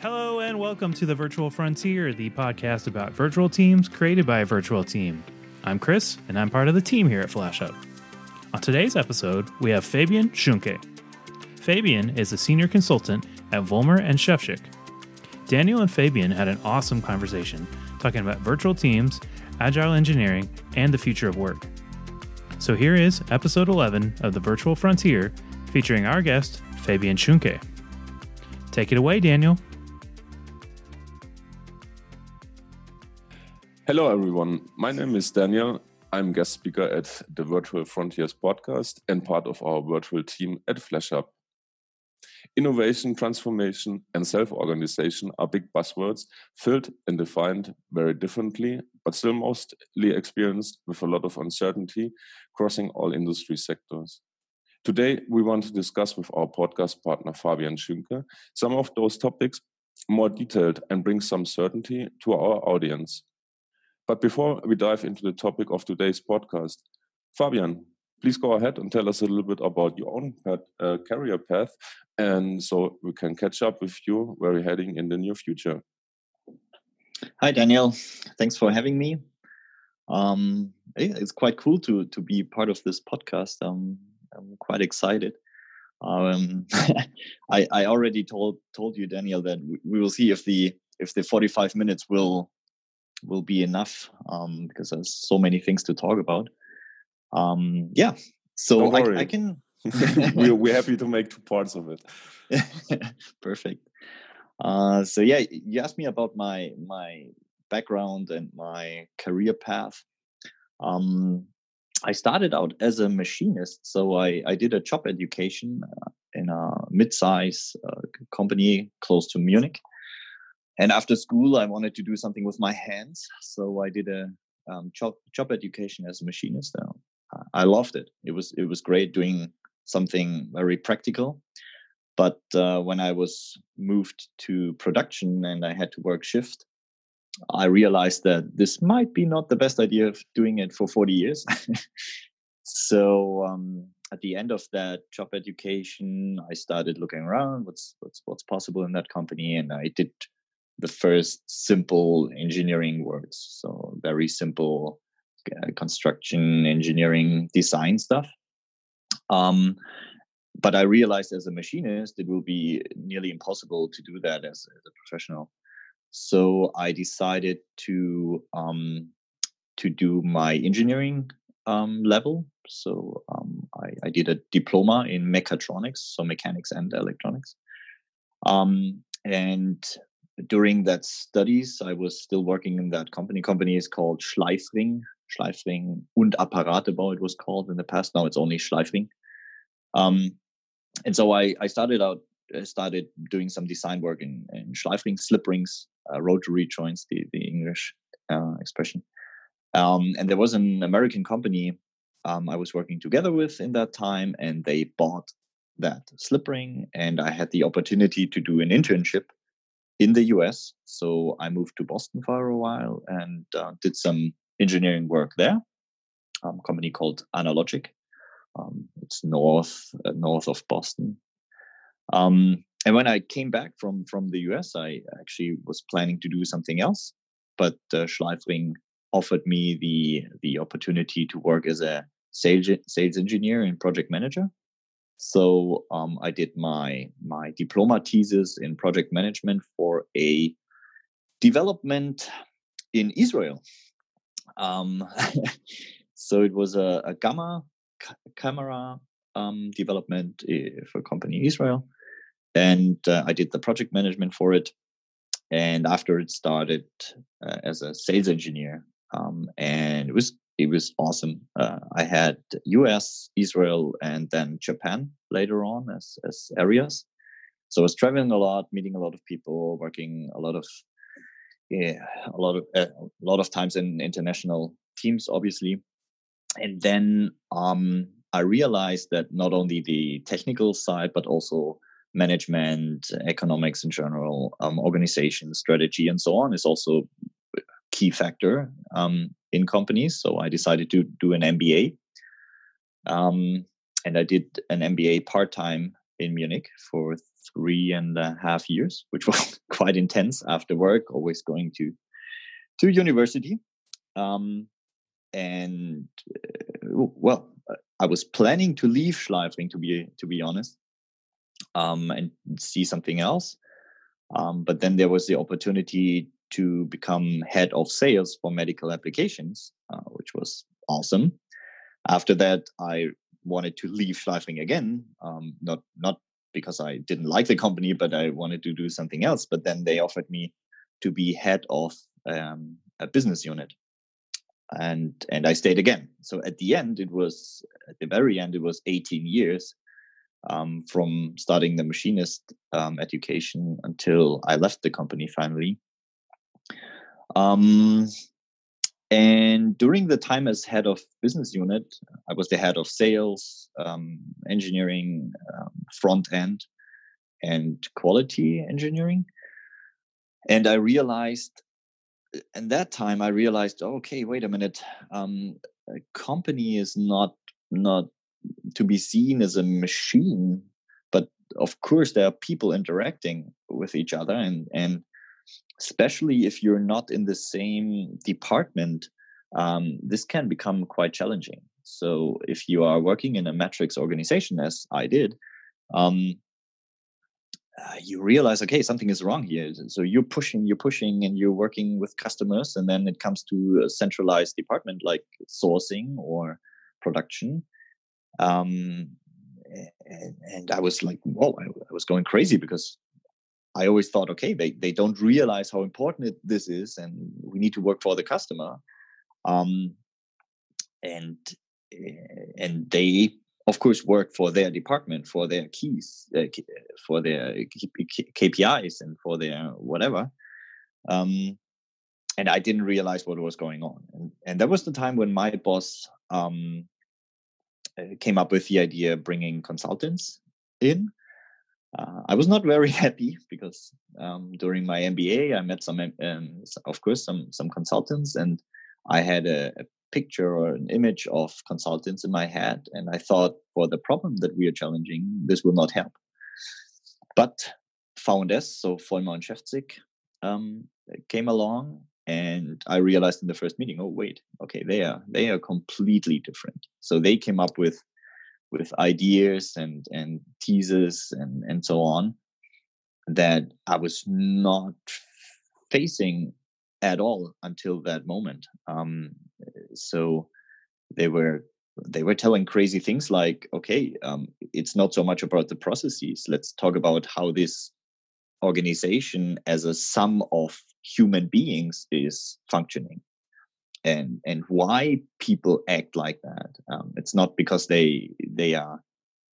Hello and welcome to the Virtual Frontier, the podcast about virtual teams created by a virtual team. I'm Chris, and I'm part of the team here at FlashUp. On today's episode, we have Fabian Schunke. Fabian is a senior consultant at Vollmer and Scheffczyk. Daniel and Fabian had an awesome conversation talking about virtual teams, agile engineering, and the future of work. So here is episode 11 of the Virtual Frontier featuring our guest, Fabian Schunke. Take it away, Daniel. Hello, everyone. My name is Daniel. I'm guest speaker at the Virtual Frontiers podcast and part of our virtual team at FlashUp. Innovation, transformation, and self organization are big buzzwords, filled and defined very differently, but still mostly experienced with a lot of uncertainty crossing all industry sectors. Today, we want to discuss with our podcast partner Fabian Schünke some of those topics more detailed and bring some certainty to our audience. But before we dive into the topic of today's podcast, Fabian, please go ahead and tell us a little bit about your own uh, career path, and so we can catch up with you where you're heading in the near future. Hi, Daniel. Thanks for having me. Um, it's quite cool to to be part of this podcast. Um, I'm quite excited. Um, I, I already told told you, Daniel, that we will see if the if the 45 minutes will will be enough um, because there's so many things to talk about. Um, yeah, so I, I, can. we're, we're happy to make two parts of it. Perfect. Uh, so yeah, you asked me about my my background and my career path. Um, I started out as a machinist, so I, I did a job education uh, in a mid-size uh, company close to Munich and after school i wanted to do something with my hands so i did a um, job, education as a machinist i loved it. It was it was great doing something very practical but uh, when i was moved to production and i had to work shift i realized that this might be not the best idea of doing it for 40 years. So um, at the end of that job education i started looking around what's what's what's possible in that company and i did the first simple engineering works. So very simple uh, construction, engineering, design stuff. Um, but I realized as a machinist, it will be nearly impossible to do that as, as a professional. So I decided to um, to do my engineering um, level. So um, I, I, did a diploma in mechatronics, so mechanics and electronics. Um, and during that studies, I was still working in that company. Company is called Schleifring, Schleifring und Apparatebau. It was called in the past. Now it's only Schleifring. Um, and so I, I started out, started doing some design work in, in Schleifring, slip rings, uh, rotary joints, the, the English uh, expression. Um, and there was an American company um, I was working together with in that time, and they bought that slip ring, and I had the opportunity to do an internship in the US. So I moved to Boston for a while and uh, did some engineering work there. Um, a company called Analogic. Um, it's north uh, north of Boston. Um, and when I came back from from the US, I actually was planning to do something else, but uh, offered me the the opportunity to work as a sales sales engineer and project manager. So um, I did my my diploma thesis in project management for a development in Israel. Um, so it was a, a gamma c- camera um, development eh, for a company in Israel, and uh, I did the project management for it. And after it started uh, as a sales engineer, um, and it was it was awesome. Uh, I had U.S., Israel, and then Japan later on as as areas. So I was traveling a lot, meeting a lot of people, working a lot of yeah, a lot of uh, a lot of times in international teams, obviously. And then um, I realized that not only the technical side, but also management, economics in general, um, organization, strategy, and so on is also key factor um, in companies. So I decided to do an MBA. Um, and I did an MBA part time in Munich for three and a half years, which was quite intense after work, always going to to university. Um, and uh, well, I was planning to leave Schleifring to be to be honest, um, and see something else. Um, but then there was the opportunity to become head of sales for medical applications, uh, which was awesome. After that, I wanted to leave Schleifring again, um, not not because I didn't like the company, but I wanted to do something else. But then they offered me to be head of um, a business unit, and and I stayed again. So at the end, it was at the very end, it was 18 years um, from starting the machinist um, education until I left the company finally. Um, and during the time as head of business unit, I was the head of sales, um, engineering, um, front end, and quality engineering. And I realized, in that time, I realized, okay, wait a minute, um, a company is not not to be seen as a machine, but of course there are people interacting with each other, and and especially if you're not in the same department, um, this can become quite challenging. So if you are working in a metrics organization, as I did, um, uh, you realize, okay, something is wrong here. So you're pushing, you're pushing, and you're working with customers, and then it comes to a centralized department like sourcing or production. Um, and, and I was like, whoa, I, I was going crazy because I always thought, okay, they, they don't realize how important this is, and we need to work for the customer. Um, and eh, and they, of course, work for their department, for their keys, uh, for their KPIs, and for their whatever. Um, and I didn't realize what was going on. And, and that was the time when my boss um, eh, came up with the idea of bringing consultants in uh, I was not very happy because um, during my MBA I met some, um, of course, some some consultants, and I had a, a, picture or an image of consultants in my head, and I thought for the problem that we are challenging, this will not help. But founders, so Vollmer and Scheffczyk, um, came along, and I realized in the first meeting, oh wait, okay, they are they are completely different. So they came up with with ideas and and teasers and and so on that I was not facing at all until that moment. Um, so they were they were telling crazy things like, okay, um, it's not so much about the processes. Let's talk about how this organization as a sum of human beings is functioning and and why people act like that. Um, it's not because they they are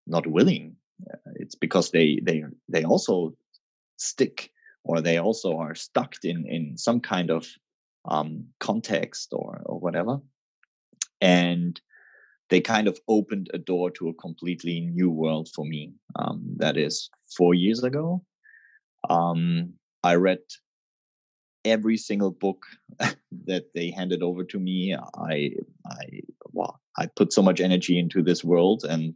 not willing. Uh, it's because they they they also stick or they also are stuck in in some kind of um, context or or whatever, and they kind of opened a door to a completely new world for me. Um, that is four years ago. Um, I read every single book that they handed over to me i i well i put so much energy into this world. And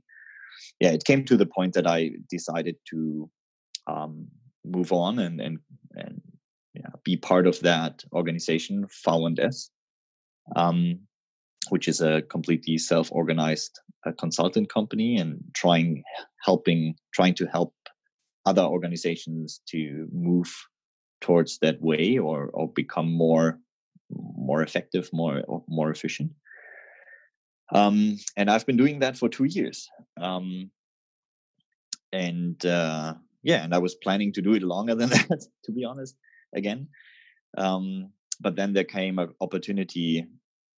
yeah it came to the point that i decided to um, move on and and and yeah, be part of that organization V&S, um, which is a completely self-organized uh, consultant company and trying helping trying to help other organizations to move towards that way or or become more more effective more more efficient. Um, and i've been doing that for two years. Um, and uh, yeah and i was planning to do it longer than that to be honest again. Um, but then there came an opportunity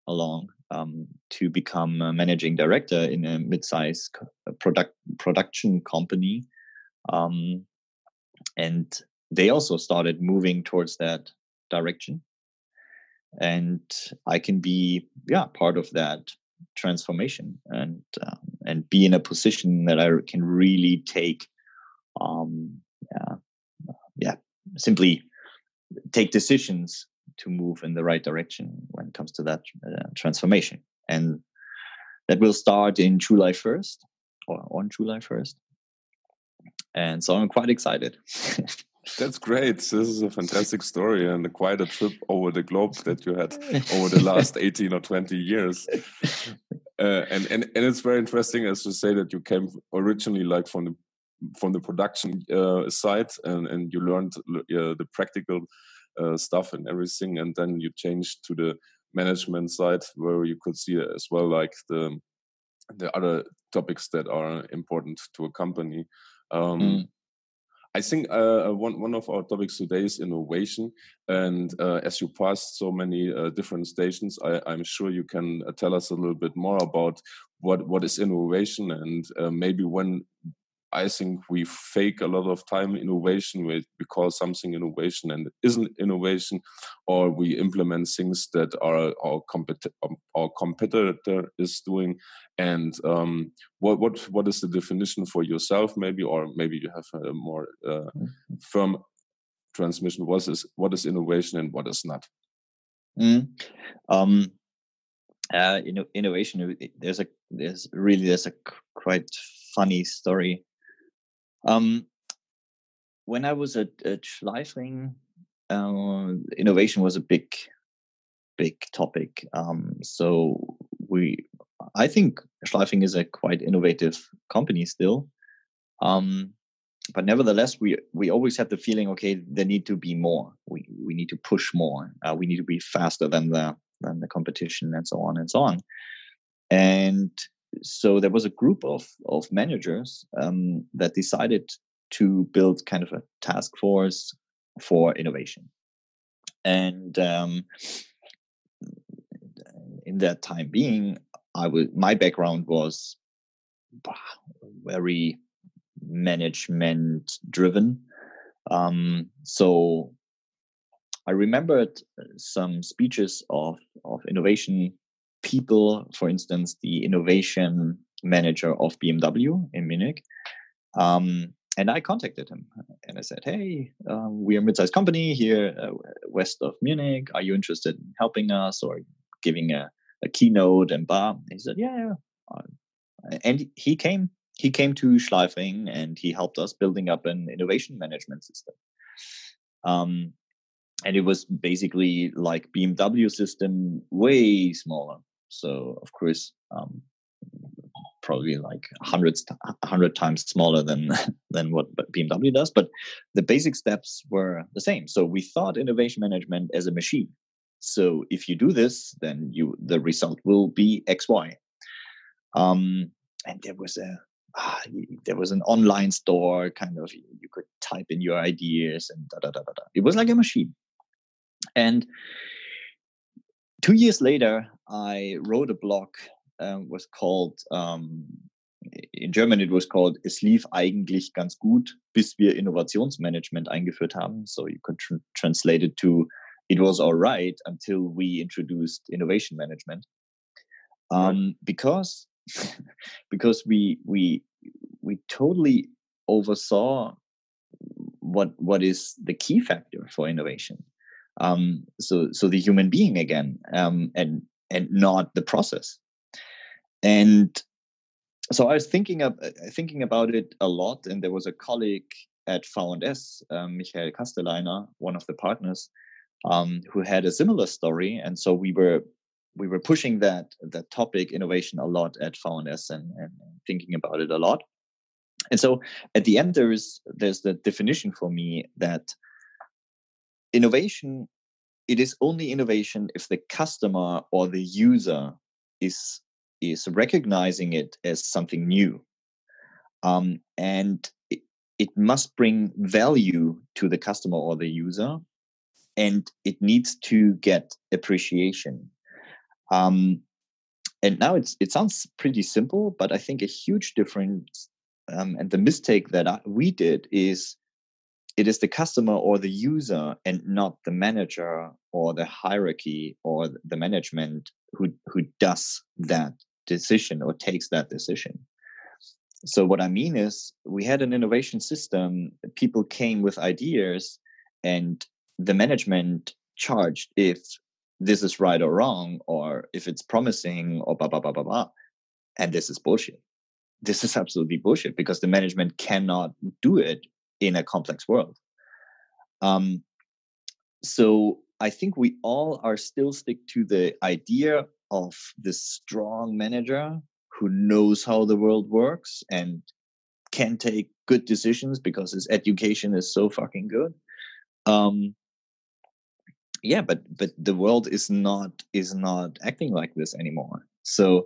along um, to become a managing director in a mid-sized product production company. Um, and they also started moving towards that direction. And i can be yeah part of that transformation and um, and be in a position that i can really take um yeah yeah simply take decisions to move in the right direction when it comes to that uh, transformation. And that will start in july 1st or on july 1st and so I'm quite excited. That's great. This is a fantastic story and quite a trip over the globe that you had over the last 18 or 20 years. Uh, and, and and it's very interesting as you say that you came originally like from the from the production uh, side and, and you learned uh, the practical uh, stuff and everything and then you changed to the management side where you could see as well like the the other topics that are important to a company um, mm. I think uh, uh, one one of our topics today is innovation, and uh, as you passed so many uh, different stations, I, am sure you can uh, tell us a little bit more about what what is innovation and uh, maybe when I think we fake a lot of time innovation with because something innovation and it isn't innovation, or we implement things that are our, compet- um, our competitor is doing. And um, what what what is the definition for yourself, maybe, or maybe you have a more uh, mm-hmm. firm transmission? What is what is innovation and what is not? Mm. Um, uh, you know, innovation. There's a there's really there's a quite funny story um, when I was at, at Schleifring, uh, innovation was a big, big topic. Um, so we, I think Schleifring is a quite innovative company still. Um, but nevertheless, we we always had the feeling, okay, there need to be more. We we need to push more. Uh, we need to be faster than the than the competition, and so on and so on. And so there was a group of of managers um, that decided to build kind of a task force for innovation, and um, in that time being, I was my background was very management driven. Um, so I remembered some speeches of of innovation people, for instance, the innovation manager of BMW in Munich. Um, and I contacted him and I said, Hey, um, we are a mid sized company here uh, west of Munich. Are you interested in helping us or giving a, a keynote and blah? He said, Yeah. Uh, and he came. He came to Schleifring and he helped us building up an innovation management system. Um, and it was basically like BMW system, way smaller. So of course, um, probably like hundreds, hundred times smaller than than what BMW does. But the basic steps were the same. So we thought innovation management as a machine. So if you do this, then you the result will be X Y. Um, and there was a ah, there was an online store kind of you could type in your ideas and da da da da. da. It was like a machine. And two years later, I wrote a blog. Um, was called um, in German it was called Es lief eigentlich ganz gut, bis wir Innovationsmanagement eingeführt haben. So you could tr translate it to it was all right until we introduced innovation management. Um, right. Because because we we we totally oversaw what what is the key factor for innovation um, so so the human being again um, and and not the process and so i was thinking of uh, thinking about it a lot and there was a colleague at V&S, um, Michael Castelliner, one of the partners, um, who had a similar story, and so we were we were pushing that that topic innovation a lot at V&S and, and thinking about it a lot. And so at the end, there's there's the definition for me that innovation it is only innovation if the customer or the user is is recognizing it as something new. Um, and it, it must bring value to the customer or the user and it needs to get appreciation. Um, and now it's it sounds pretty simple but i think a huge difference um, and the mistake that I, we did is it is the customer or the user and not the manager or the hierarchy or the management who who does that decision or takes that decision. So what i mean is we had an innovation system people came with ideas and the management charged if this is right or wrong or if it's promising or blah blah blah blah blah and this is bullshit. This is absolutely bullshit because the management cannot do it in a complex world. Um, so I think we all are still stick to the idea of this strong manager who knows how the world works and can take good decisions because his education is so fucking good. Um, yeah, but but the world is not is not acting like this anymore. So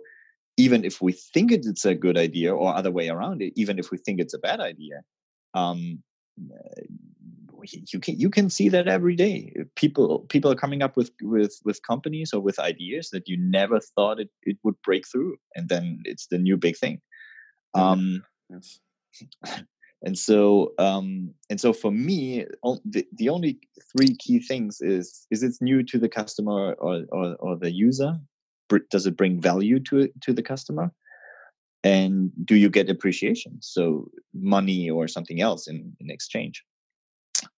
even if we think it's a good idea, or other way around it, even if we think it's a bad idea, um, you can you can see that every day. People people are coming up with with with companies or with ideas that you never thought it, it would break through, and then it's the new big thing. Um, yes. and so um, and so for me, the, the only three key things is is it's new to the customer or or, or the user. Does it bring value to it, to the customer? And do you get appreciation? So money or something else in, in exchange.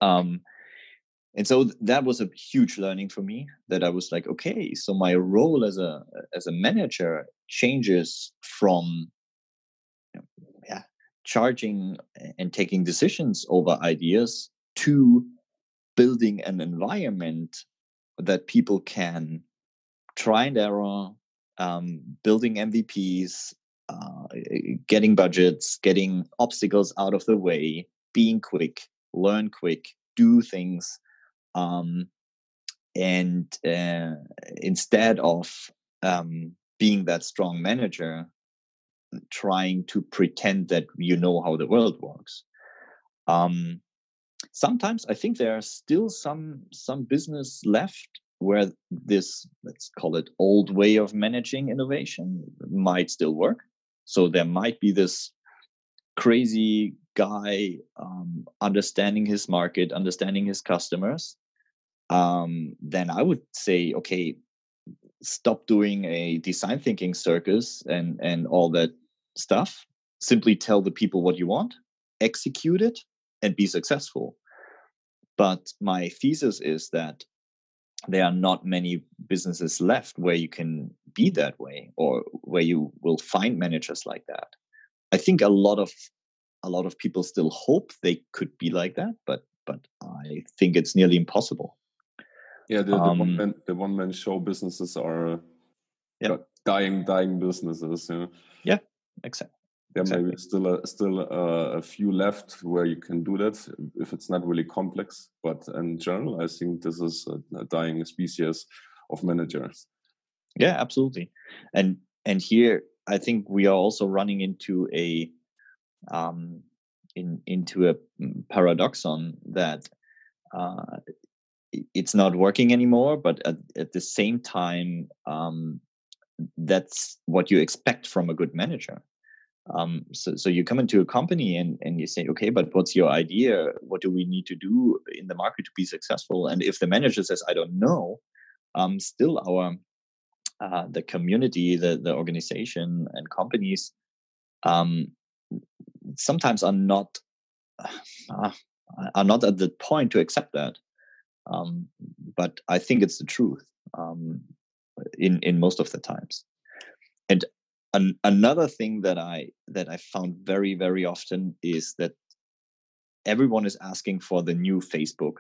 Um, and so that was a huge learning for me that i was like okay so my role as a as a manager changes from you know, yeah charging and taking decisions over ideas to building an environment that people can try and error um, building mvps getting budgets getting obstacles out of the way being quick learn quick, do things, um, and uh, instead of um, being that strong manager, trying to pretend that you know how the world works. Um, sometimes I think there are still some some business left where this let's call it old way of managing innovation might still work. So there might be this crazy guy um, understanding his market, understanding his customers, um, then I would say, okay, stop doing a design thinking circus and and all that stuff. Simply tell the people what you want, execute it, and be successful. But my thesis is that there are not many businesses left where you can be that way or where you will find managers like that. I think a lot of a lot of people still hope they could be like that, but but I think it's nearly impossible. Yeah, the, the um, one man the one man show businesses are yeah. dying dying businesses. Yeah, yeah, exactly. There exactly. may be still a, still a, a, few left where you can do that if it's not really complex. But in general, I think this is a, a dying species of managers. Yeah, absolutely. And and here I think we are also running into a um, in, into a paradoxon that uh, it's not working anymore, but at, at the same time, um, that's what you expect from a good manager. Um, so, so you come into a company and, and you say, okay, but what's your idea? What do we need to do in the market to be successful? And if the manager says, I don't know, um, still our uh, the community, the the organization, and companies um, sometimes are not uh, are not at the point to accept that. Um, but I think it's the truth um, in in most of the times. And an, another thing that I that I found very very often is that everyone is asking for the new Facebook,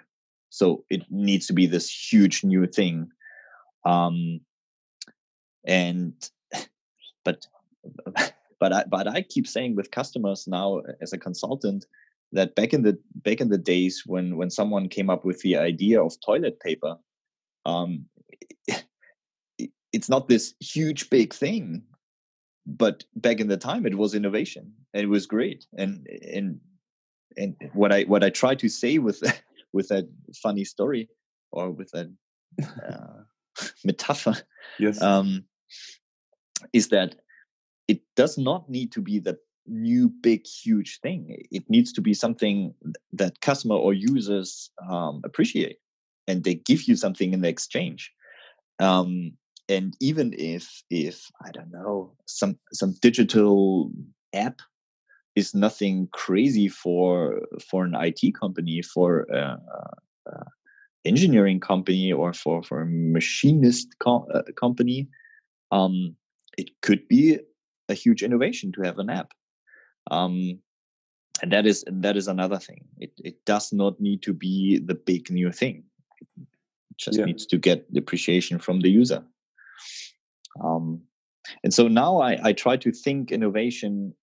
so it needs to be this huge new thing. Um, and but but I but I keep saying with customers now as a consultant that back in the back in the days when when someone came up with the idea of toilet paper, um, it's not this huge big thing, but back in the time it was innovation. And it was great. And and and what I what I try to say with with that funny story or with that uh, metaphor, yes, um, is that it does not need to be the new big huge thing. It needs to be something that customer or users um, appreciate and they give you something in the exchange. Um, and even if if i don't know some some digital app is nothing crazy for for an it company for a, a engineering company or for for a machinist co- uh, company um, it could be a huge innovation to have an app Um, and that is that is another thing. It it does not need to be the big new thing. It just yeah. needs to get the appreciation from the user. Um, and so now I, I try to think innovation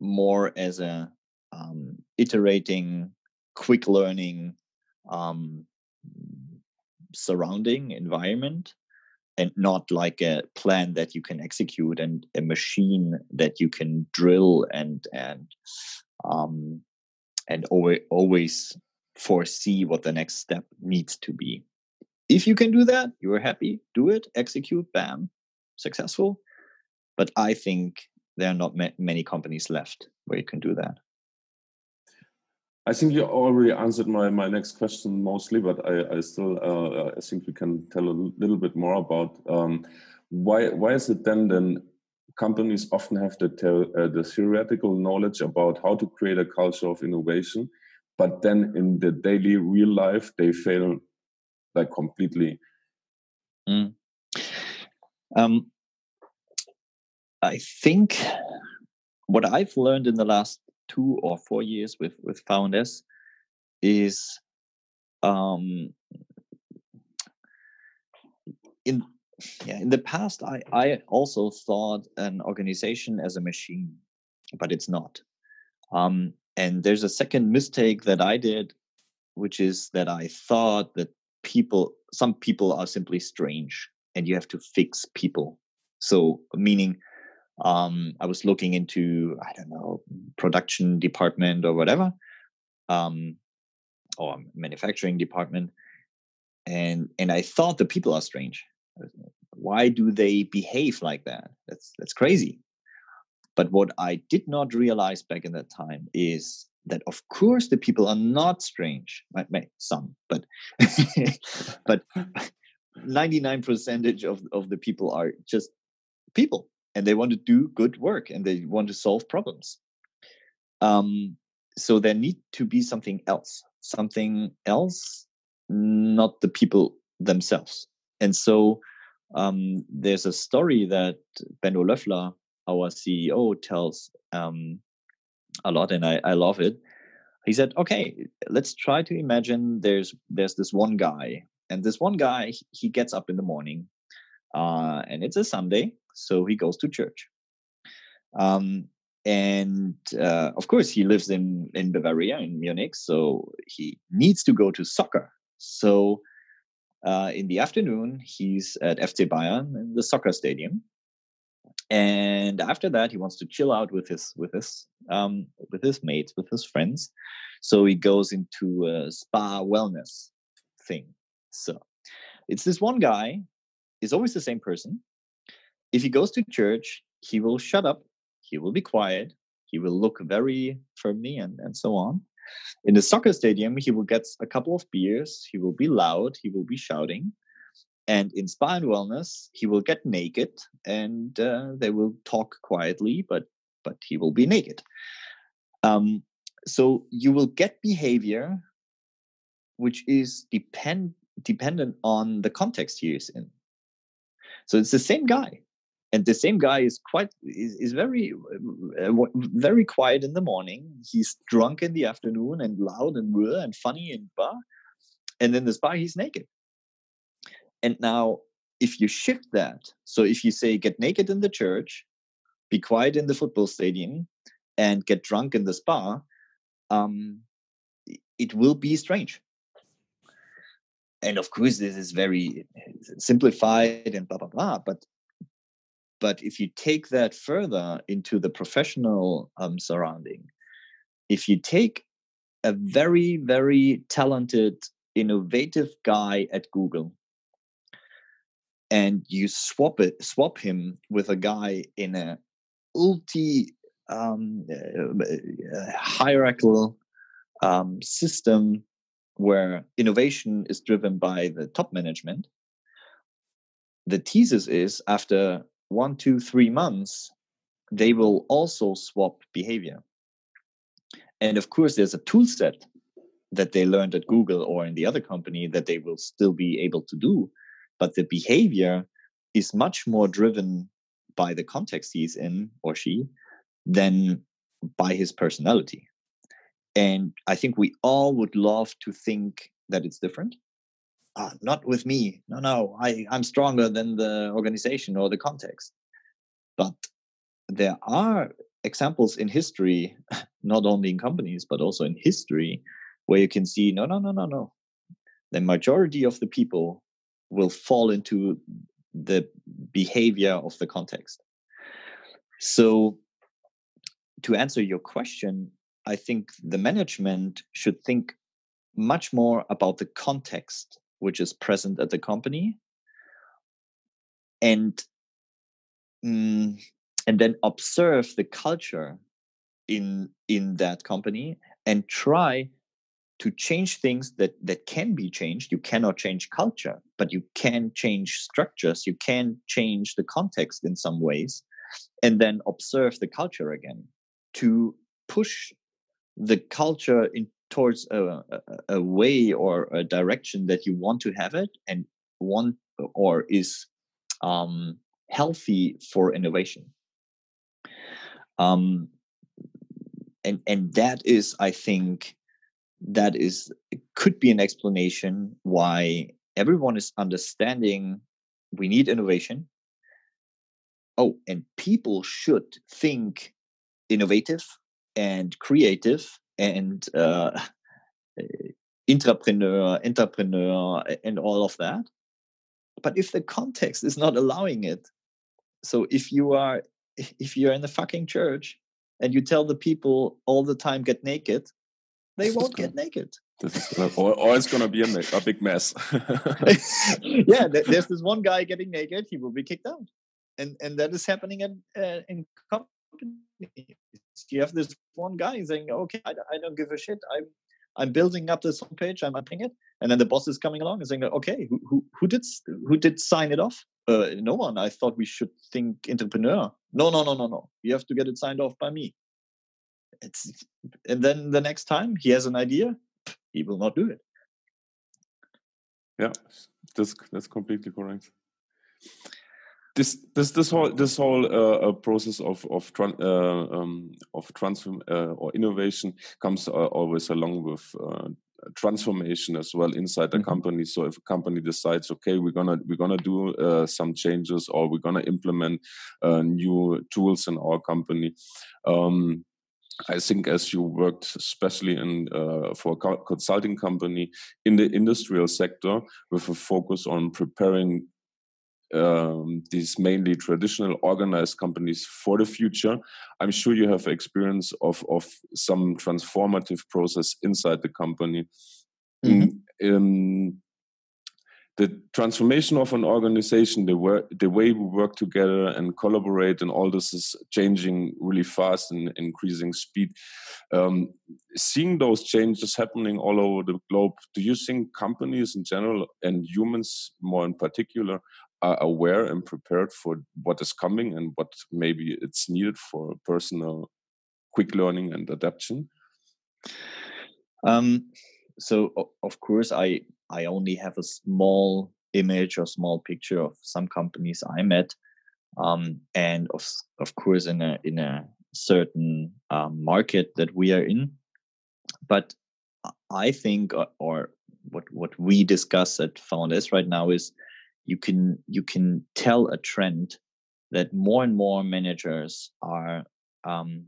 more as a um, iterating, quick learning um, surrounding environment and not like a plan that you can execute and a machine that you can drill and and um, and always always foresee what the next step needs to be. If you can do that, you are happy. Do it, execute, bam, successful. But I think there are not ma- many companies left where you can do that. I think you already answered my, my next question mostly, but I, I still uh, I think we can tell a little bit more about um, why why is it then then companies often have the uh, the theoretical knowledge about how to create a culture of innovation, but then in the daily real life they fail like completely. Mm. Um, I think what I've learned in the last two or four years with with founders is um, in yeah in the past I I also thought an organization as a machine, but it's not. Um, and there's a second mistake that I did, which is that I thought that people some people are simply strange and you have to fix people. So meaning um, I was looking into I don't know production department or whatever, um, or manufacturing department, and and I thought the people are strange. Why do they behave like that? That's that's crazy. But what I did not realize back in that time is that of course the people are not strange. Some, but but 99 percentage of, of the people are just people and they want to do good work and they want to solve problems. Um, so there need to be something else, something else, not the people themselves. And so um, there's a story that Benno Löffler, our CEO, tells um, a lot, and I, I love it. He said, "Okay, let's try to imagine there's there's this one guy, and this one guy he gets up in the morning, uh, and it's a Sunday, so he goes to church. Um, and uh, of course, he lives in in Bavaria in Munich, so he needs to go to soccer. So uh, in the afternoon, he's at FC Bayern in the soccer stadium, and after that, he wants to chill out with his with his um, with his mates, with his friends. So he goes into a spa wellness thing. So it's this one guy. He's always the same person if he goes to church, he will shut up, he will be quiet, he will look very firmly and, and so on. In the soccer stadium, he will get a couple of beers, he will be loud, he will be shouting. And in spa and wellness, he will get naked and uh, they will talk quietly, but but he will be naked. Um, so you will get behavior which is depend dependent on the context he is in. So it's the same guy and the same guy is quite is, is very uh, very quiet in the morning. He's drunk in the afternoon and loud and and funny and bar and in the spa he's naked. And now if you shift that so if you say get naked in the church be quiet in the football stadium and get drunk in the spa um, it will be strange and of course this is very simplified and blah blah blah but but if you take that further into the professional um, surrounding, if you take a very, very talented, innovative guy at Google and you swap it, swap him with a guy in a multi um, uh, hierarchical um, system where innovation is driven by the top management. The thesis is after one, two, three months, they will also swap behavior. And of course, there's a tool set that they learned at Google or in the other company that they will still be able to do. But the behavior is much more driven by the context he's in or she than by his personality. And I think we all would love to think that it's different. Uh, not with me. No, no, I, I'm stronger than the organization or the context. But there are examples in history, not only in companies, but also in history, where you can see no, no, no, no, no. The majority of the people will fall into the behavior of the context. So, to answer your question, I think the management should think much more about the context which is present at the company and mm, and then observe the culture in in that company and try to change things that that can be changed. You cannot change culture but you can change structures. You can change the context in some ways and then observe the culture again to push the culture in towards a, a, a way or a direction that you want to have it and want or is um, healthy for innovation. Um, and and that is i think that is could be an explanation why everyone is understanding we need innovation. Oh and people should think innovative and creative and uh, intrapreneur entrepreneur and all of that but if the context is not allowing it so if you are if you're in the fucking church and you tell the people all the time get naked they won't get naked. Gonna, or, or, it's going to be a, a, big mess. yeah, there's this one guy getting naked. He will be kicked out, and and that is happening in uh, in companies. You have this one guy saying, "Okay, I, I don't give a shit. I'm I'm building up this homepage. I'm upping it." And then the boss is coming along and saying, "Okay, who who, who did who did sign it off? Uh, no one. I thought we should think entrepreneur. No, no, no, no, no. You have to get it signed off by me it's and then the next time he has an idea he will not do it yeah that's that's completely correct this this this whole this whole uh, uh process of of uh, um, of transform uh, or innovation comes uh, always along with uh, transformation as well inside the mm -hmm. company so if a company decides okay we're gonna we're gonna do some changes or we're gonna implement new tools in our company um, I think as you worked especially in uh, for a consulting company in the industrial sector with a focus on preparing um, these mainly traditional organized companies for the future. I'm sure you have experience of of some transformative process inside the company. Mm -hmm. um, the transformation of an organization, the, work, the way we work together and collaborate, and all this is changing really fast and increasing speed. Um, seeing those changes happening all over the globe, do you think companies in general and humans more in particular are aware and prepared for what is coming and what maybe it's needed for personal quick learning and adaptation? Um, so of course i I only have a small image or small picture of some companies I met, um, and of of course in a in a certain um, market that we are in. But I think, or, or what what we discuss at Founders right now is you can you can tell a trend that more and more managers are um,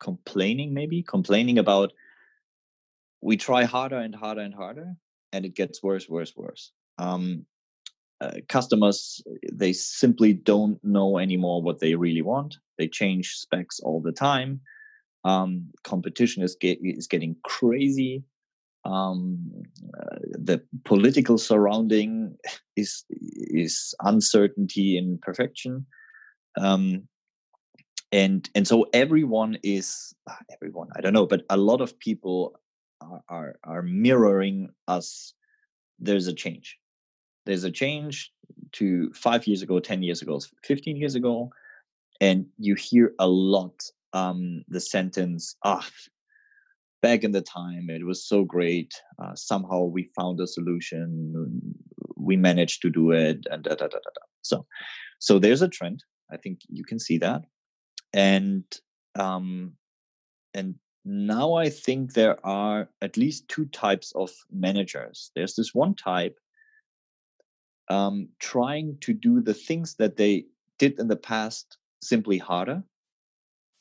complaining, maybe complaining about we try harder and harder and harder and it gets worse worse worse. Um, uh, customers they simply don't know anymore what they really want. They change specs all the time. Um, competition is, get, is getting crazy um, the political surrounding is is uncertainty in perfection. Um, and and so everyone is ah, everyone i don't know but a lot of people are, are, are mirroring us. There's a change. There's a change to five years ago 10 years ago 15 years ago and you hear a lot um, the sentence ah back in the time it was so great uh, somehow we found a solution we managed to do it and da, da, da, da, da. so so there's a trend i think you can see that and um, and now I think there are at least two types of managers. There's this one type um, trying to do the things that they did in the past simply harder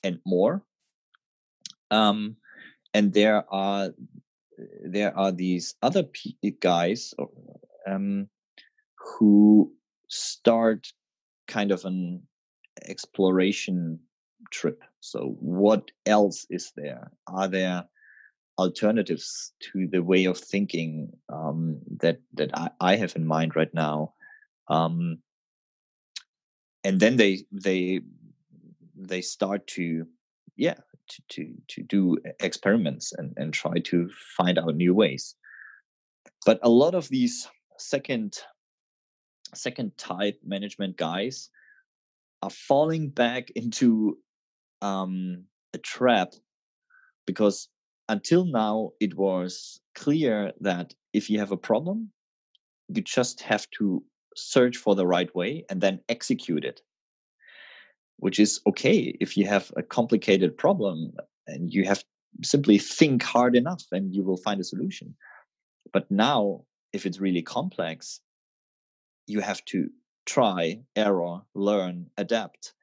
and more. Um, and there are there are these other guys um, who start kind of an exploration trip. So, what else is there? Are there alternatives to the way of thinking um, that that I, I, have in mind right now? Um, and then they they they start to yeah to to to do experiments and and try to find out new ways. But a lot of these second second type management guys are falling back into um, a trap because until now it was clear that if you have a problem you just have to search for the right way and then execute it which is okay if you have a complicated problem and you have simply think hard enough and you will find a solution. But now if it's really complex you have to try error learn adapt.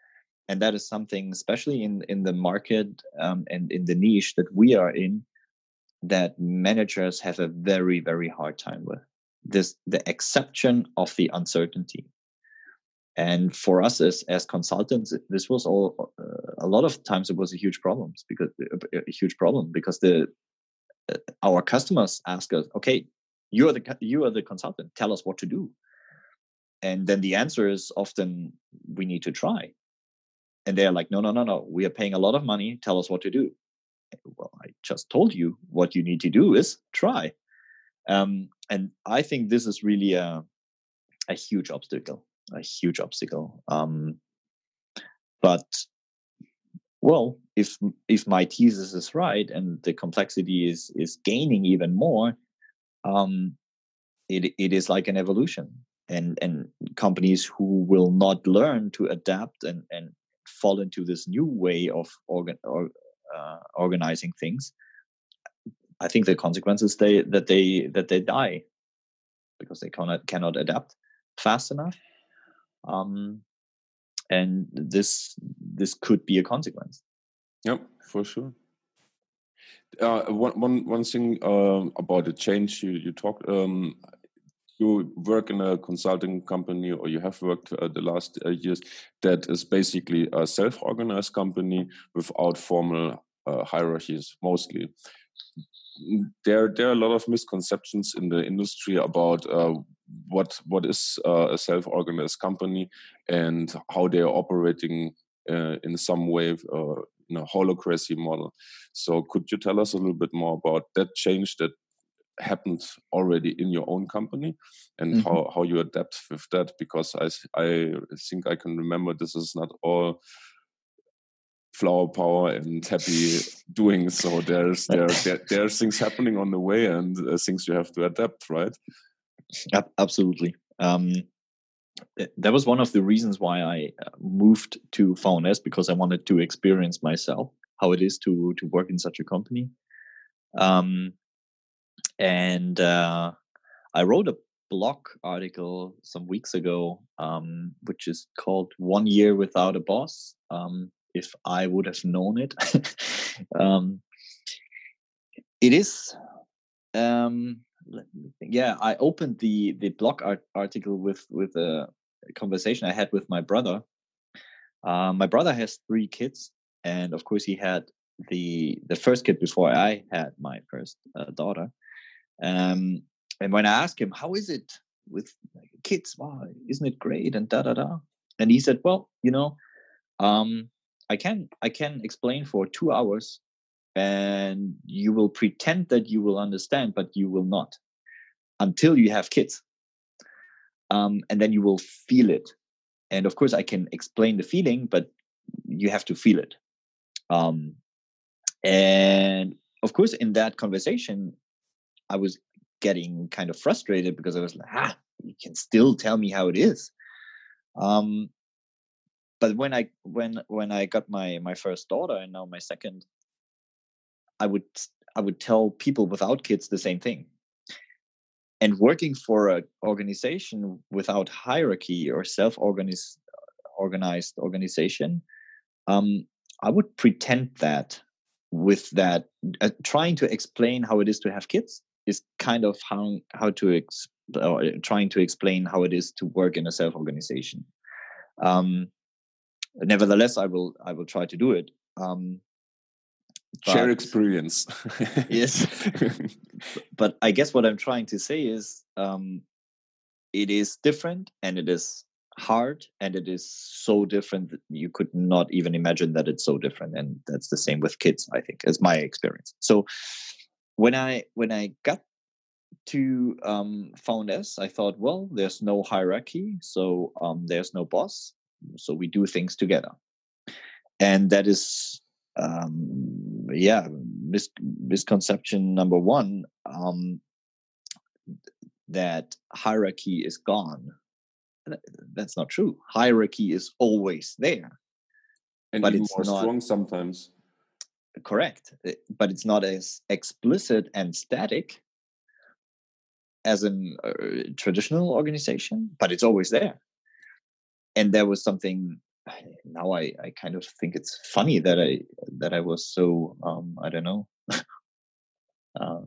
And that is something especially in in the market um, and in the niche that we are in that managers have a very very hard time with. This the exception of the uncertainty and for us as as consultants this was all uh, a lot of times it was a huge problem because a, huge problem because the uh, our customers ask us okay you are the you are the consultant. Tell us what to do. And then the answer is often we need to try. And they're like no no no no. We are paying a lot of money. Tell us what to do. Well i just told you what you need to do is try. Um, and i think this is really a, a huge obstacle a huge obstacle um, but well if if my thesis is right and the complexity is is gaining even more um, it it is like an evolution and and companies who will not learn to adapt and and fall into this new way of organ, or, uh, organizing things, I think the consequences they that they that they die because they cannot cannot adapt fast enough. Um, and this this could be a consequence. Yep, for sure. Uh, one, one, one thing uh, about the change you, you talked, um, you work in a consulting company or you have worked uh, the last uh, years that is basically a self-organized company without formal uh, hierarchies mostly there there are a lot of misconceptions in the industry about uh, what what is uh, a self-organized company and how they are operating uh, in some way in a holacracy model. So could you tell us a little bit more about that change that happened already in your own company and mm-hmm. how, how you adapt with that? Because I, I think i can remember this is not all flower power and happy doing so there's there, there there's things happening on the way and uh, things you have to adapt right absolutely um that was one of the reasons why i uh, moved to VNS because i wanted to experience myself how it is to to work in such a company um and uh, I wrote a blog article some weeks ago, um, which is called "One Year Without a Boss." Um, if I would have known it, um, it is. Um, yeah, I opened the the blog art article with with a conversation I had with my brother. Uh, my brother has three kids, and of course, he had the the first kid before I had my first uh, daughter. Um, and when I asked him, how is it with kids? Wow, isn't it great? And da da da. And he said, well, you know, um, I can I can explain for two hours, and you will pretend that you will understand, but you will not until you have kids. Um, and then you will feel it. And of course, I can explain the feeling, but you have to feel it. Um, and of course, in that conversation, I was getting kind of frustrated because I was like, ah, you can still tell me how it is. Um, but when I when when I got my my first daughter and now my second, I would I would tell people without kids the same thing. And working for an organization without hierarchy or self-organized organized organization, um, I would pretend that with that, uh, trying to explain how it is to have kids is kind of how how to ex- uh, trying to explain how it is to work in a self organization. Um, nevertheless, I will I will try to do it. Um, Share experience. yes, but I guess what I'm trying to say is um, it is different and it is hard and it is so different that you could not even imagine that it's so different. And that's the same with kids i think as my experience. So when i when i got to um, VNS, I thought, well, there's no hierarchy, so um, there's no boss, so we do things together, and that is, um, yeah, mis- misconception number one um, that hierarchy is gone. That's not true. Hierarchy is always there, and but it's more not, strong sometimes. Correct, but it's not as explicit and static as a uh, traditional organization, but it's always there. And there was something. Now I, I kind of think it's funny that I that I was so um, I don't know uh,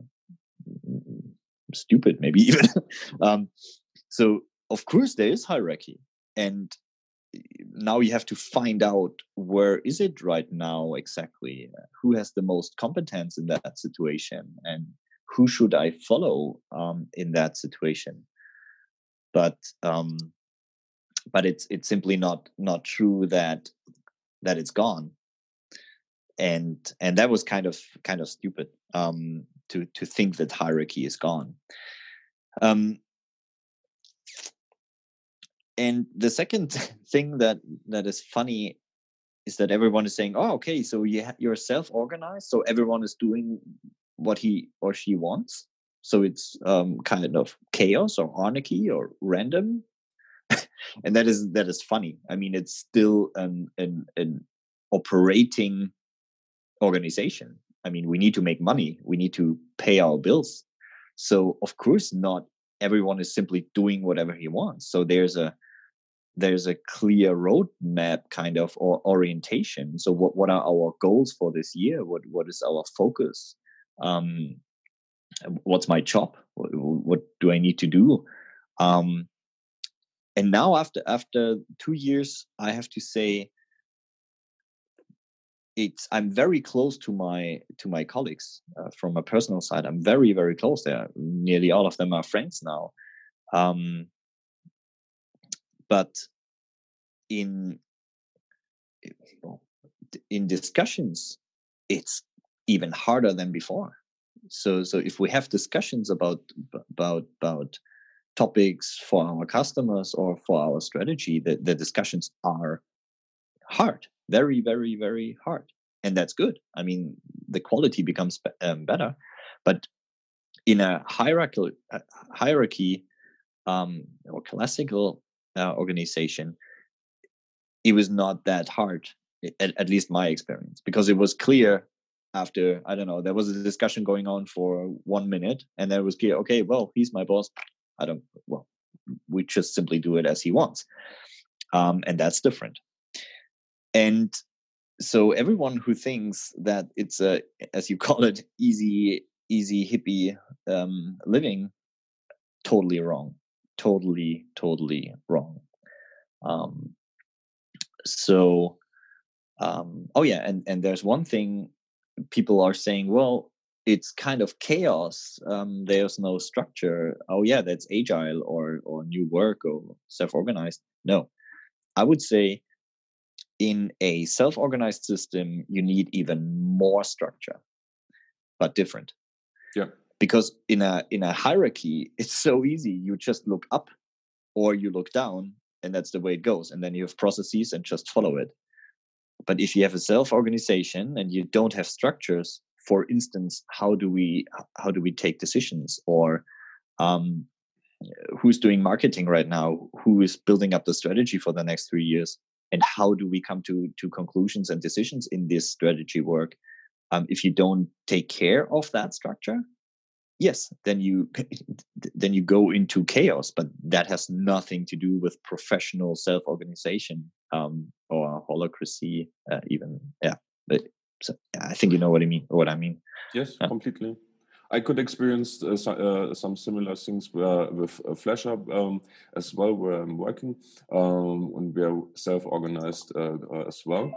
stupid maybe even. um, so of course there is hierarchy, and now you have to find out where is it right now exactly who has the most competence in that situation and who should I follow um, in that situation? But um, but it's it's simply not not true that that it's gone. And and that was kind of kind of stupid um, to to think that hierarchy is gone. Um, and the second thing that that is funny is that everyone is saying, "Oh, okay, so you ha- you're self-organized, so everyone is doing what he or she wants. So it's um, kind of chaos or anarchy or random, and that is that is funny. I mean, it's still an an, an operating organization. I mean, we need to make money. We need to pay our bills. So of course, not everyone is simply doing whatever he wants. So there's a there's a clear roadmap kind of or orientation. So what what are our goals for this year? What what is our focus? um, what's my job what, what, do i need to do um, and now after after two years i have to say it's i'm very close to my to my colleagues uh, from a personal side. I'm very very close there. Nearly all of them are friends now. Um, but in in discussions it's even harder than before. So so if we have discussions about about about topics for our customers or for our strategy the, the discussions are hard very very very hard and that's good i mean the quality becomes um, better but in a hierarchical uh, hierarchy um, or classical uh, organization it was not that hard at, at least my experience because it was clear after I don't know, there was a discussion going on for one minute, and then it was clear, okay, well, he's my boss. I don't. Well, we just simply do it as he wants, um, and that's different. And so everyone who thinks that it's a, as you call it, easy, easy hippie um, living, totally wrong. Totally, totally wrong. Um, so, um, oh yeah, and and there's one thing people are saying, well, it's kind of chaos. Um, there's no structure. Oh yeah, that's agile or or new work or self-organized. No, I would say in a self-organized system, you need even more structure, but different. Yeah. Because in a in a hierarchy, it's so easy. You just look up or you look down, and that's the way it goes. And then you have processes and just follow it. But if you have a self organization and you don't have structures, for instance, how do we how do we take decisions or um, who's doing marketing right now? Who is building up the strategy for the next three years? and how do we come to to conclusions and decisions in this strategy work um, if you don't take care of that structure yes then you then you go into chaos but that has nothing to do with professional self-organization um, or holacracy, uh, even yeah but so, i think you know what i mean what i mean yes yeah. completely I could experience uh, so, uh, some similar things where, with uh, FlashHub um, as well, where I'm working, um, and we are self-organized uh, uh, as well.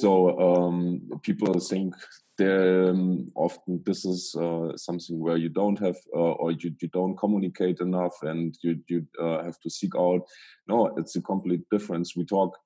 So um, people think then often this is uh, something where you don't have uh, or you, you don't communicate enough and you, you uh, have to seek out no it's a complete difference we talk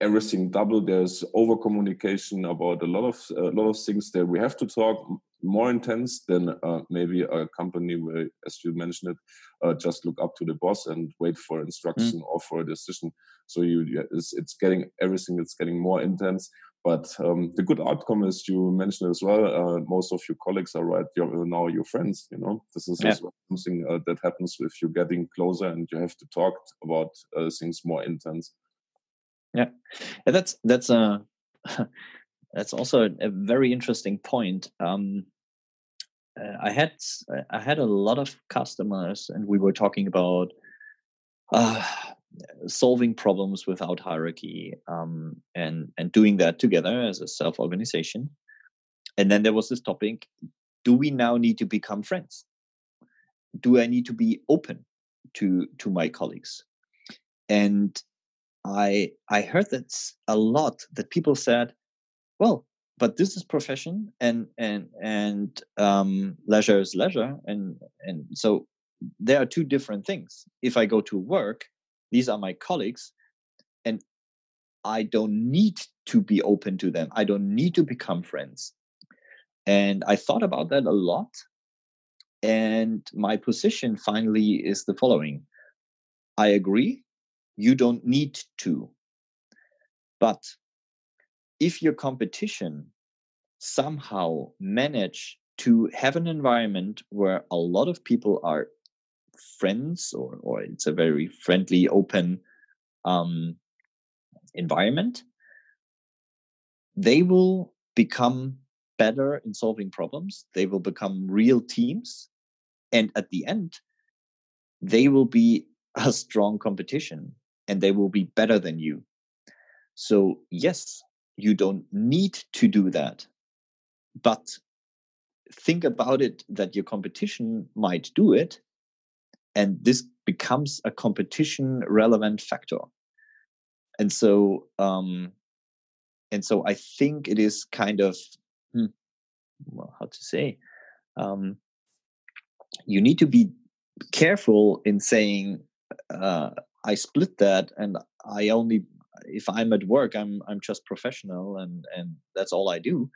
everything double there's over communication about a lot of a lot of things that we have to talk more intense than uh, maybe a company where as you mentioned it uh, just look up to the boss and wait for instruction mm. or for a decision so you it's, it's getting everything it's getting more intense but um, the good outcome is you mentioned as well. Uh, most of your colleagues are right you're now your friends. You know, this is yeah. something uh, that happens if you're getting closer and you have to talk about uh, things more intense. Yeah, and that's that's a that's also a very interesting point. Um, uh, I had I had a lot of customers, and we were talking about uh, solving problems without hierarchy um, and and doing that together as a self organization. And then there was this topic: Do we now need to become friends? Do I need to be open to to my colleagues? And I I heard that a lot that people said, well, but this is profession and and and um, leisure is leisure, and and so there are two different things. If I go to work, these are my colleagues, and I don't need to be open to them. I don't need to become friends. And I thought about that a lot. And my position finally is the following I agree, you don't need to. But if your competition somehow manage to have an environment where a lot of people are friends or or it's a very friendly open um, environment they will become better in solving problems. They will become real teams. And at the end they will be a strong competition and they will be better than you. So yes you don't need to do that but think about it that your competition might do it and this becomes a competition relevant factor. And so um and so i think it is kind of hmm, well, how to say um you need to be careful in saying uh i split that and i only if i'm at work i'm i'm just professional and and that's all i do.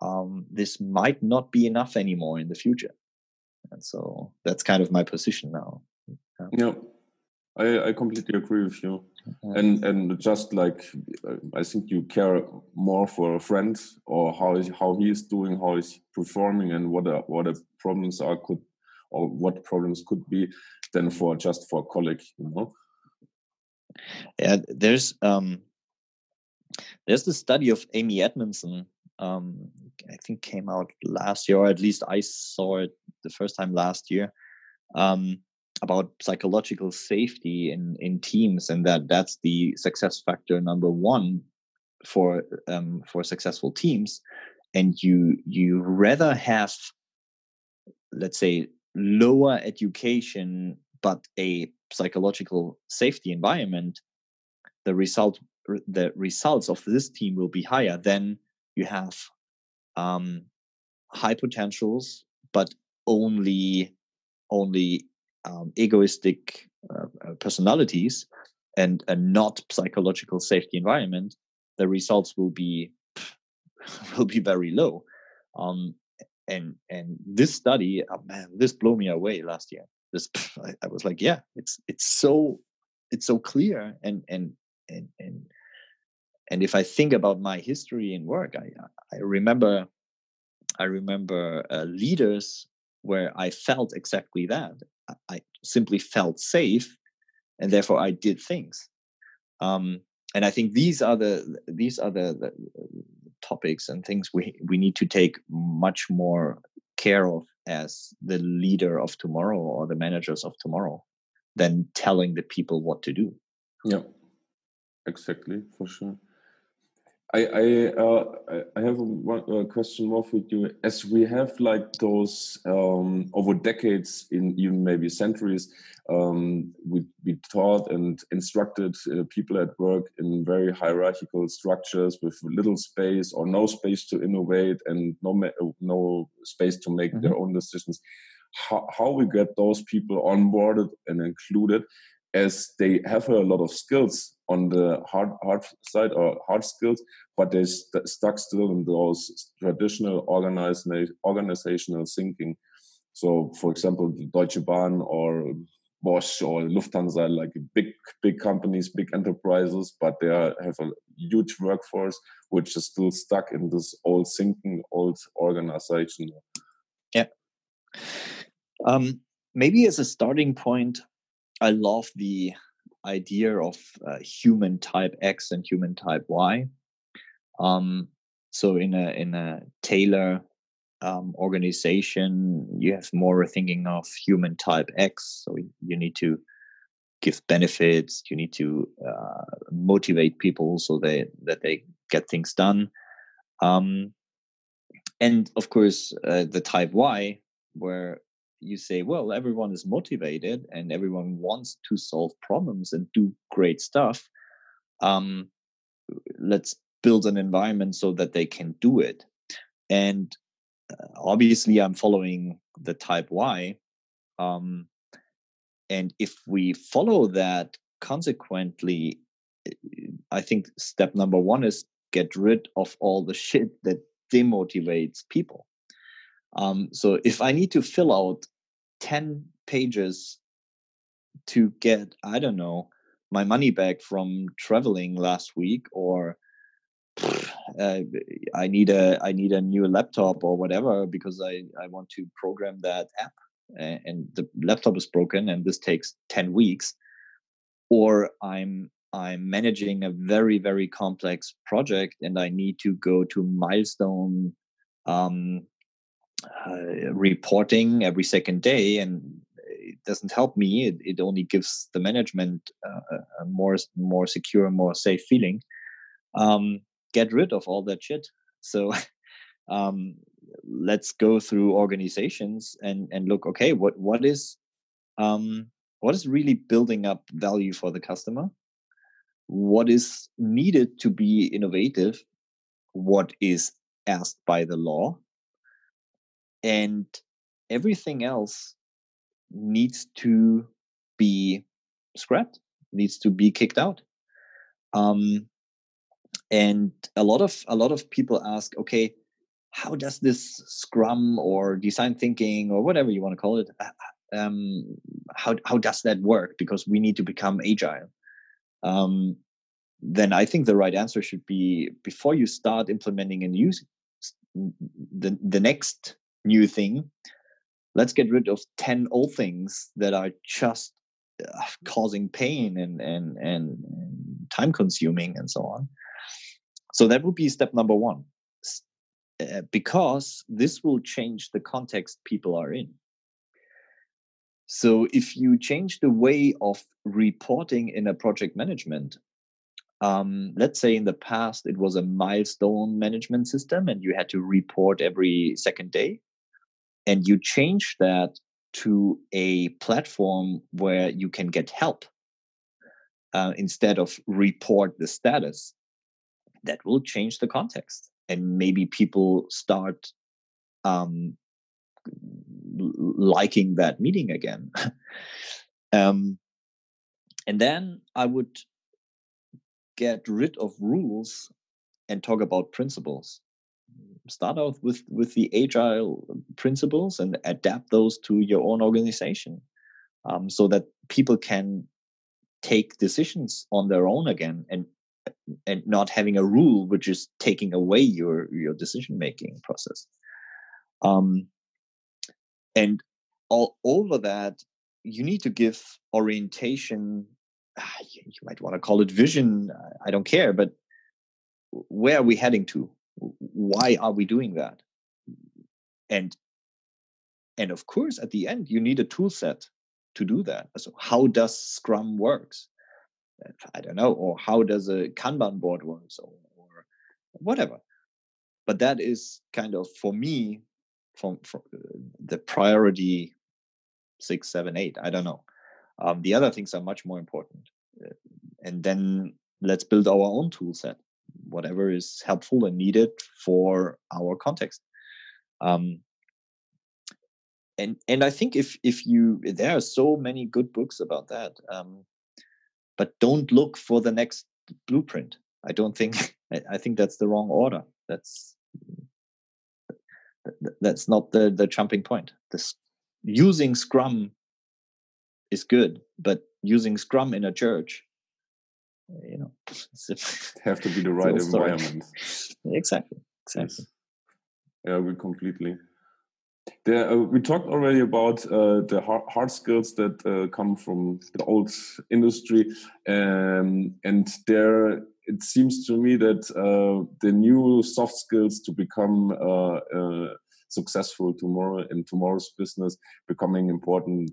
Um this might not be enough anymore in the future. And so that's kind of my position now. Yeah, yeah. I, I completely agree with you. Yeah. and and just like uh, i think you care more for a friend or how is how he is doing how is performing and what are, what the problems are could or what problems could be than for just for a colleague you know yeah there's um there's the study of amy edmondson um, I think came out last year, or at least I saw it the first time last year, um, about psychological safety in in teams, and that that's the success factor number one for um, for successful teams. And you you rather have, let's say, lower education but a psychological safety environment, the result the results of this team will be higher Then you have um, high potentials, but only only um, egoistic uh, uh, personalities and a not psychological safety environment, the results will be will be very low. Um, and and this study, oh man, this blew me away last year. I, I was like, yeah, it's it's so it's so clear and and and and and if I think about my history in work, I I remember I remember uh, leaders where I felt exactly that. I simply felt safe, and therefore I did things. Um, and I think these are the these are the, the topics and things we we need to take much more care of as the leader of tomorrow or the managers of tomorrow than telling the people what to do. Yeah, exactly, for sure. I I, uh, I have a, one, question more for you. As we have like those um, over decades, in even maybe centuries, um, we we taught and instructed uh, people at work in very hierarchical structures with little space or no space to innovate and no no space to make mm -hmm. their own decisions. How how we get those people onboarded and included, as they have a lot of skills on the hard hard side or hard skills, but they st stuck still in those traditional organizational thinking. So, for example, the Deutsche Bahn or Bosch or Lufthansa, like big big companies, big enterprises, but they are, have a huge workforce which is still stuck in this old thinking, old organization. Yeah. Um, maybe as a starting point, I love the idea of uh, human type X and human type Y. Um, so in a in a Taylor um, organization, you have more thinking of human type X. So you need to give benefits. You need to uh, motivate people so they that they get things done. Um, and of course, uh, the type Y, where you say, well, everyone is motivated and everyone wants to solve problems and do great stuff. Um, let's build an environment so that they can do it. And uh, obviously, I'm following the type Y. Um, and if we follow that consequently, I think step number one is get rid of all the shit that demotivates people. Um, so if I need to fill out 10 pages to get, I don't know, my money back from traveling last week or uh, I need a I need a new laptop or whatever because I I want to program that app and the laptop is broken and this takes 10 weeks or I'm I'm managing a very very complex project and I need to go to milestone um, uh, reporting every second day and it doesn't help me. It, it only gives the management uh, a more more secure more safe feeling. Um, get rid of all that shit. So um, let's go through organizations and and look okay what what is um, what is really building up value for the customer? What is needed to be innovative? What is asked by the law and everything else needs to be scrapped needs to be kicked out. Um, and a lot of a lot of people ask okay how does this scrum or design thinking or whatever you want to call it uh, um, how how does that work? Because we need to become agile. Um, then i think the right answer should be before you start implementing a new the, the next new thing. Let's get rid of 10 old things that are just uh, causing pain and, and and time consuming and so on. So that would be step number one. Uh, because this will change the context people are in. So if you change the way of reporting in a project management um, let's say in the past it was a milestone management system and you had to report every second day and you change that to a platform where you can get help uh, instead of report the status, that will change the context. And maybe people start um, liking that meeting again. um, and then I would get rid of rules and talk about principles start out with with the agile principles and adapt those to your own organization um, so that people can take decisions on their own again and and not having a rule which is taking away your your decision making process um, and all over that you need to give orientation ah, you might want to call it vision. I don't care, but where are we heading to? Why are we doing that? And and of course, at the end, you need a tool set to do that. So how does Scrum works? I don't know, or how does a Kanban board works, or, or whatever. But that is kind of for me, from, from the priority six, seven, eight. I don't know. Um, the other things are much more important. Uh, and then let's build our own tool set, whatever is helpful and needed for our context. Um, and and I think if if you there are so many good books about that, um, but don't look for the next blueprint. I don't think I, I think that's the wrong order. That's that's not the the jumping point. This using Scrum is good, but using Scrum in a church, you know, have to be the right environment. exactly. Exactly. Yes. Yeah, we completely. There, uh, we talked already about uh, the hard, hard, skills that uh, come from the old industry, um, and there it seems to me that uh, the new soft skills to become uh, uh, successful tomorrow in tomorrow's business becoming important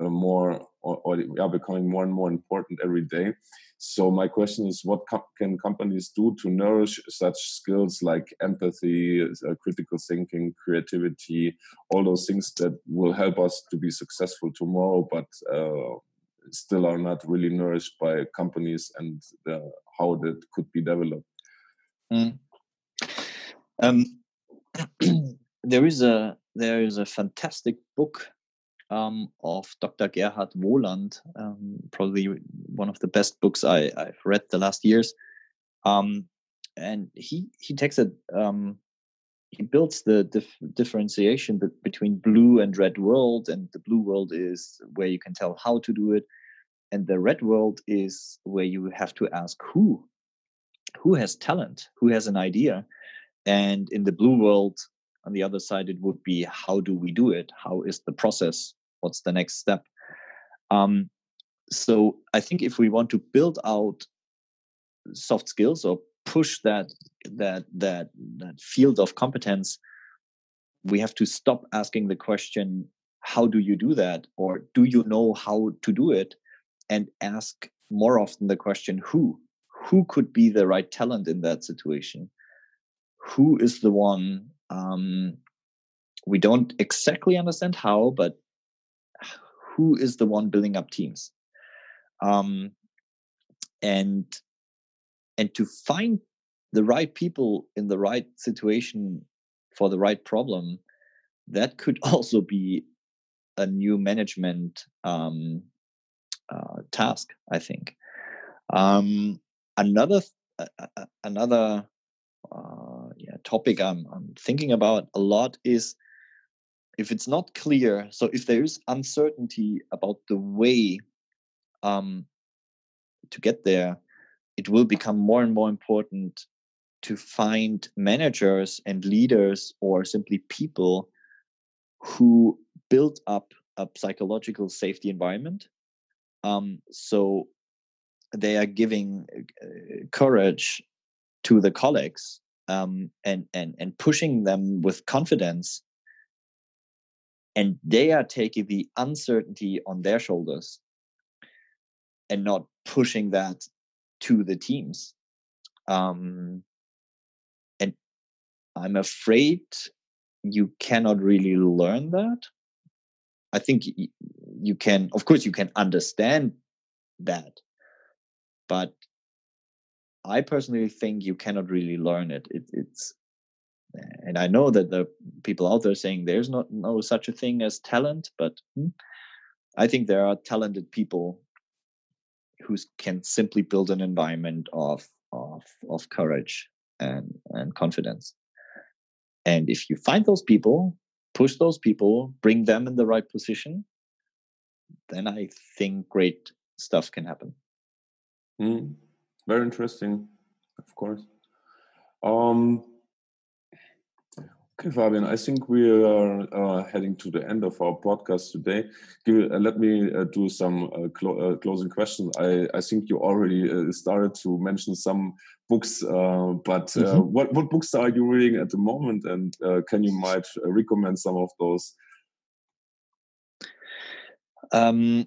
uh, more or, or are becoming more and more important every day. So my question is, what can companies do to nourish such skills like empathy, uh, critical thinking, creativity, all those things that will help us to be successful tomorrow, but uh, still are not really nourished by companies and how that could be developed? Mm. Um, there is a there is a fantastic book um, of Dr. Gerhard Wohland, um, probably one of the best books I, have read the last years. Um, and he he takes it. Um, he builds the dif- differentiation be- between blue and red world, and the blue world is where you can tell how to do it, and the red world is where you have to ask who, who has talent, who has an idea, and in the blue world, on the other side it would be how do we do it how is the process what's the next step? Um, so i think if we want to build out soft skills or push that that that that field of competence we have to stop asking the question how do you do that? or do you know how to do it? and ask more often the question who? Who could be the right talent in that situation? Who is the one um, we don't exactly understand how but who is the one building up teams. Um, and and to find the right people in the right situation for the right problem that could also be a new management um, uh, task i think. Um, another uh, another uh, yeah, topic I'm, I'm thinking about a lot is if it's not clear, so if there is uncertainty about the way um, to get there, it will become more and more important to find managers and leaders or simply people who build up a psychological safety environment. Um, so they are giving uh, courage to the colleagues um, and and and pushing them with confidence and they are taking the uncertainty on their shoulders and not pushing that to the teams. Um, and i'm afraid you cannot really learn that. I think you can of course you can understand that but i personally think you cannot really learn it, it it's and I know that the people out there saying there's not no such a thing as talent, but hmm, I think there are talented people who can simply build an environment of of of courage and and confidence. And if you find those people, push those people, bring them in the right position, then I think great stuff can happen. Mm, very interesting, of course. Um, Okay, Fabian, I think we are uh, heading to the end of our podcast today. Give, uh, let me uh, do some uh, clo uh, closing questions. I, I think you already uh, started to mention some books, but mm -hmm. what, what books are you reading at the moment? And can you might recommend some of those? Um,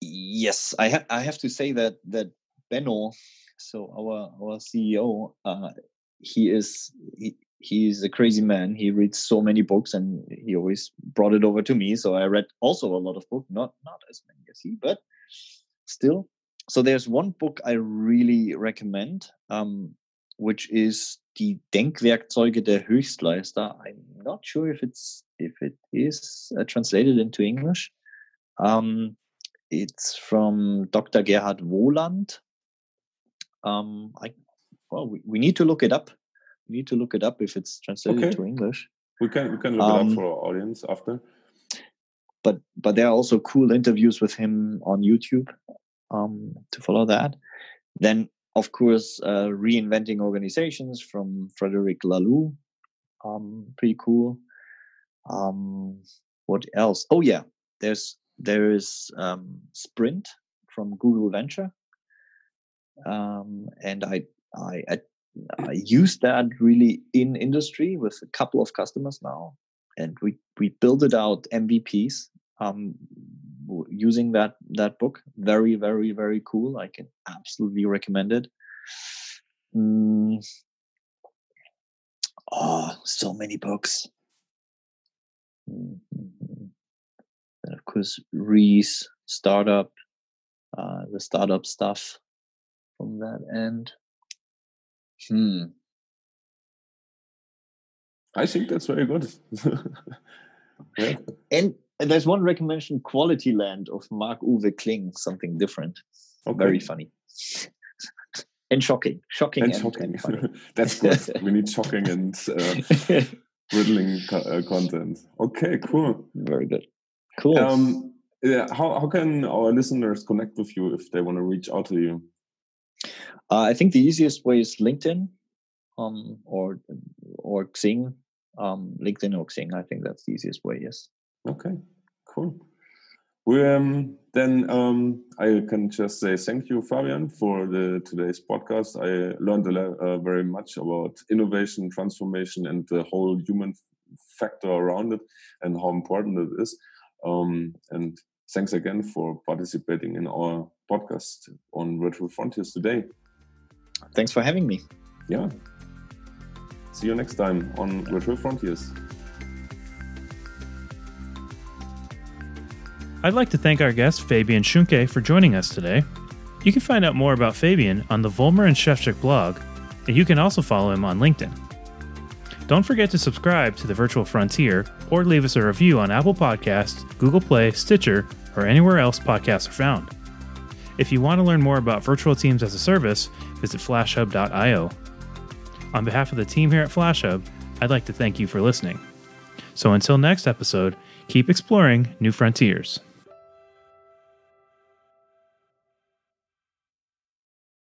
yes, I, ha I have to say that that Benno, so our our CEO, he is he, he's a crazy man. He reads so many books, and he always brought it over to me. So I read also a lot of books, not not as many as he, but still. So there's one book I really recommend, um, which is Die Denkwerkzeuge der Höchstleister. I'm not sure if it's if it is uh, translated into English. Um, it's from Dr. Gerhard Wohland. Um, I well, we, we need to look it up need to look it up if it's translated okay. to English. We can we can look um, it up um, for our audience after. But but there are also cool interviews with him on YouTube um, to follow that. Then of course uh, reinventing organizations from Frederic Laloux, um, pretty cool. Um, what else? Oh yeah, there's there is um, Sprint from Google Venture, um, and I I, I I use that really in industry with a couple of customers now, and we we build it out MVPs um, using that that book. Very very very cool. I can absolutely recommend it. Mm. Oh, so many books. Mm-hmm. And of course, Ries startup, uh, the startup stuff from that end. Hmm. I think that's very good. yeah. And, and there's one recommendation Quality Land of Marc-Uwe Kling, something different. Okay. Very funny. and shocking. Shocking and, and shocking. And that's good. we need shocking and uh, riddling co uh, content. Okay, cool. Very good. Cool. Um, yeah, how, how can our listeners connect with you if they want to reach out to you? Uh, I think the easiest way is LinkedIn um, or or Xing. Um, LinkedIn or Xing. I think that's the easiest way. Yes. Okay. Cool. We, um, then um, I can just say thank you, Fabian, for the today's podcast. I learned a, uh, very much about innovation, transformation, and the whole human factor around it, and how important it is. Um, and thanks again for participating in our podcast on Virtual Frontiers today. Thanks for having me. Yeah. See you next time on Virtual Frontiers. I'd like to thank our guest Fabian Schunke for joining us today. You can find out more about Fabian on the Vollmer and Scheffczyk blog, and you can also follow him on LinkedIn. Don't forget to subscribe to the Virtual Frontier or leave us a review on Apple Podcasts, Google Play, Stitcher, or anywhere else podcasts are found. If you want to learn more about virtual teams as a service, visit flashhub.io. On behalf of the team here at FlashHub, I'd like to thank you for listening. So until next episode, keep exploring new frontiers.